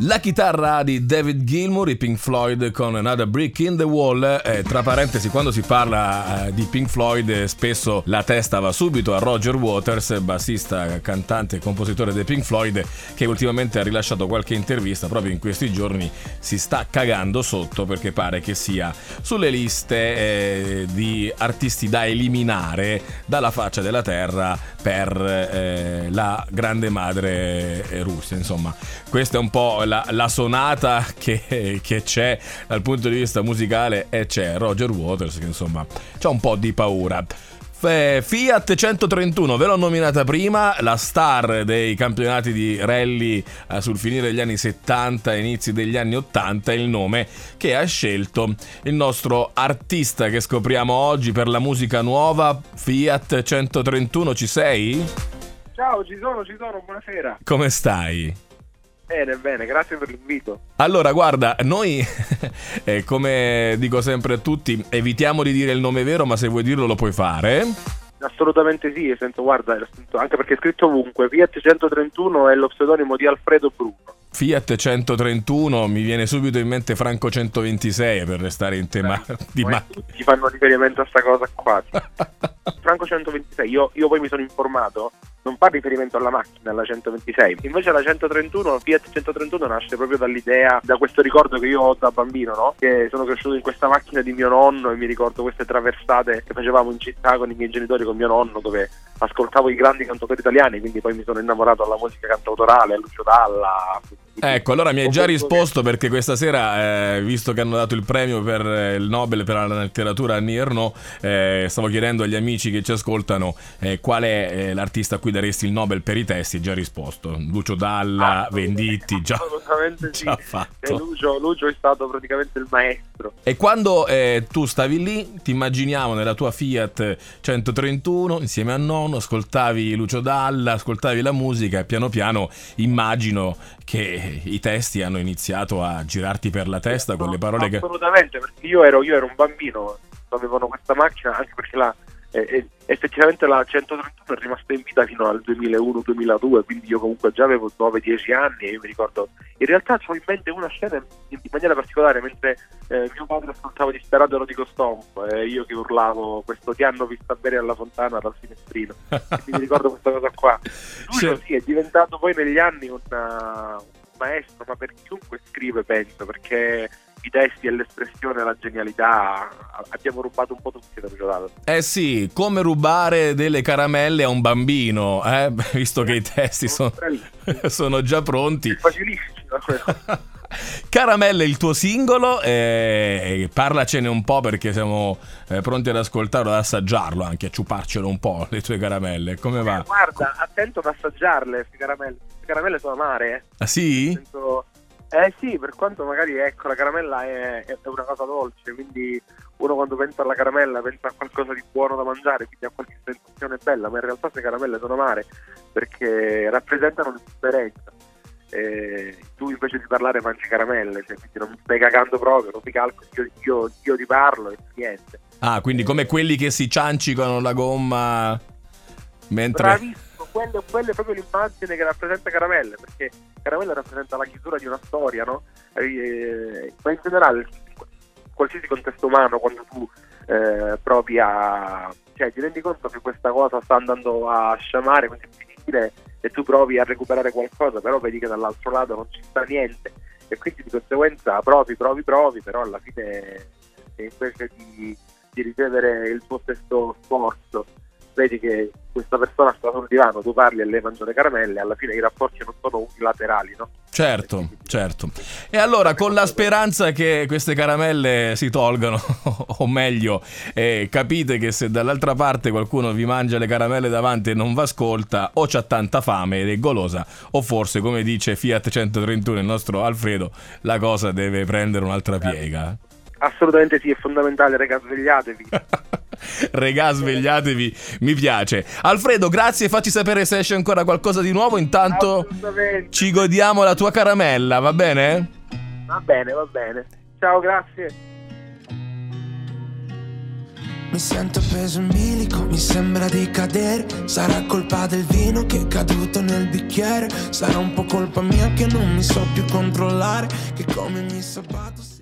La chitarra di David Gilmour, i Pink Floyd con Another Brick in the Wall. Eh, tra parentesi, quando si parla eh, di Pink Floyd, eh, spesso la testa va subito a Roger Waters, bassista, cantante e compositore dei Pink Floyd, che ultimamente ha rilasciato qualche intervista proprio in questi giorni. Si sta cagando sotto perché pare che sia sulle liste eh, di artisti da eliminare dalla faccia della terra per eh, la grande madre Russia. Insomma, questo è un po' la, la sonata che, che, c'è dal punto di vista musicale e c'è Roger Waters che insomma c'ha un po' di paura. Fiat 131, ve l'ho nominata prima, la star dei campionati di rally eh, sul finire degli anni 70 e inizi degli anni 80, è il nome che ha scelto il nostro artista che scopriamo oggi per la musica nuova, Fiat 131, ci sei? Ciao, ci sono, ci sono, buonasera. Come stai? Bene, bene, grazie per l'invito. Allora, guarda, noi, eh, come dico sempre a tutti, evitiamo di dire il nome vero, ma se vuoi dirlo lo puoi fare. Assolutamente sì, nel senso, guarda, anche perché è scritto ovunque, Fiat 131 è lo pseudonimo di Alfredo Bruno. Fiat 131 mi viene subito in mente Franco 126 per restare in tema eh, di ma... Tutti fanno riferimento a sta cosa qua. Franco 126, io, io poi mi sono informato non fa riferimento alla macchina, alla 126. Invece la 131, Fiat 131 nasce proprio dall'idea, da questo ricordo che io ho da bambino, no? Che sono cresciuto in questa macchina di mio nonno e mi ricordo queste traversate che facevamo in città con i miei genitori, con mio nonno, dove ascoltavo i grandi cantautori italiani, quindi poi mi sono innamorato alla musica cantautorale, a Lucio Dalla. Ecco, allora mi hai già risposto perché questa sera, eh, visto che hanno dato il premio per eh, il Nobel per la letteratura a Nirno, eh, stavo chiedendo agli amici che ci ascoltano eh, qual è eh, l'artista a cui daresti il Nobel per i testi, già risposto. Lucio Dalla, ah, Venditti, già, assolutamente già sì. fatto. Lucio, Lucio, è stato praticamente il maestro. E quando eh, tu stavi lì, ti immaginiamo nella tua Fiat 131 insieme a nonno, ascoltavi Lucio Dalla, ascoltavi la musica e piano piano immagino che i testi hanno iniziato a girarti per la testa con le parole che... Assolutamente, perché io ero, io ero un bambino, avevano questa macchina anche perché la e, effettivamente la 131 è rimasta in vita fino al 2001-2002, quindi io comunque già avevo 9-10 anni e io mi ricordo, in realtà ho in mente una scena in, maniera particolare, mentre eh, mio padre ascoltava disperato Erotico Stomp e io che urlavo questo ti hanno visto bere alla fontana dal finestrino, quindi mi ricordo questa cosa qua. Lui sì. sì, è diventato poi negli anni una, un maestro, ma per chiunque scrive penso, perché i testi e l'espressione e la genialità abbiamo rubato un po' tutti da Giordano. Eh sì, come rubare delle caramelle a un bambino, eh? visto che i testi sono, sono già pronti. È facilissimo. Caramelle il tuo singolo, eh, parlacene un po' perché siamo eh, pronti ad ascoltarlo, ad assaggiarlo anche, a ciuparcelo un po' le tue caramelle. Come va? Eh, guarda, attento ad assaggiarle queste caramelle. Queste caramelle sono amare. Eh. Ah sì? Nel senso, eh sì, per quanto magari ecco, la caramella è, è, una cosa dolce, quindi uno quando pensa alla caramella pensa a qualcosa di buono da mangiare, quindi a qualche sensazione bella, ma in realtà queste caramelle sono amare perché rappresentano l'esperienza. Eh, tu invece di parlare mangi caramelle, cioè, quindi non mi stai cagando proprio, non mi calcolo, io, io, io ti parlo e niente. Ah, quindi come quelli che si ciancicano la gomma mentre... Bravissimo quella, quella, è proprio l'immagine che rappresenta Caramelle, perché Caramelle rappresenta la chiusura di una storia, no? Eh, ma in generale, qualsiasi contesto umano, quando tu eh, provi a... cioè ti rendi conto che questa cosa sta andando a sciamare, quindi finire, e tu provi a recuperare qualcosa, però vedi che dall'altro lato non ci sta niente, e quindi di conseguenza provi, provi, provi, però alla fine invece di, di ricevere il tuo stesso sforzo vedi che questa persona sta sul divano, tu parli e lei mangia le caramelle, alla fine i rapporti non sono unilaterali, no? Certo, certo. E allora con la speranza che queste caramelle si tolgano, o meglio, eh, capite che se dall'altra parte qualcuno vi mangia le caramelle davanti e non vi ascolta, o c'ha tanta fame ed è golosa, o forse, come dice Fiat 131 il nostro Alfredo, la cosa deve prendere un'altra piega. Assolutamente sì, è fondamentale, raga, svegliatevi. Regà, svegliatevi, mi piace. Alfredo, grazie, facci sapere se esce ancora qualcosa di nuovo. Intanto ci godiamo la tua caramella, va bene? Va bene, va bene. Ciao, grazie. Mi sento peso in bilico, mi sembra di cadere. Sarà colpa del vino che è caduto nel bicchiere. Sarà un po' colpa mia che non mi so più controllare. Che come ogni sabato.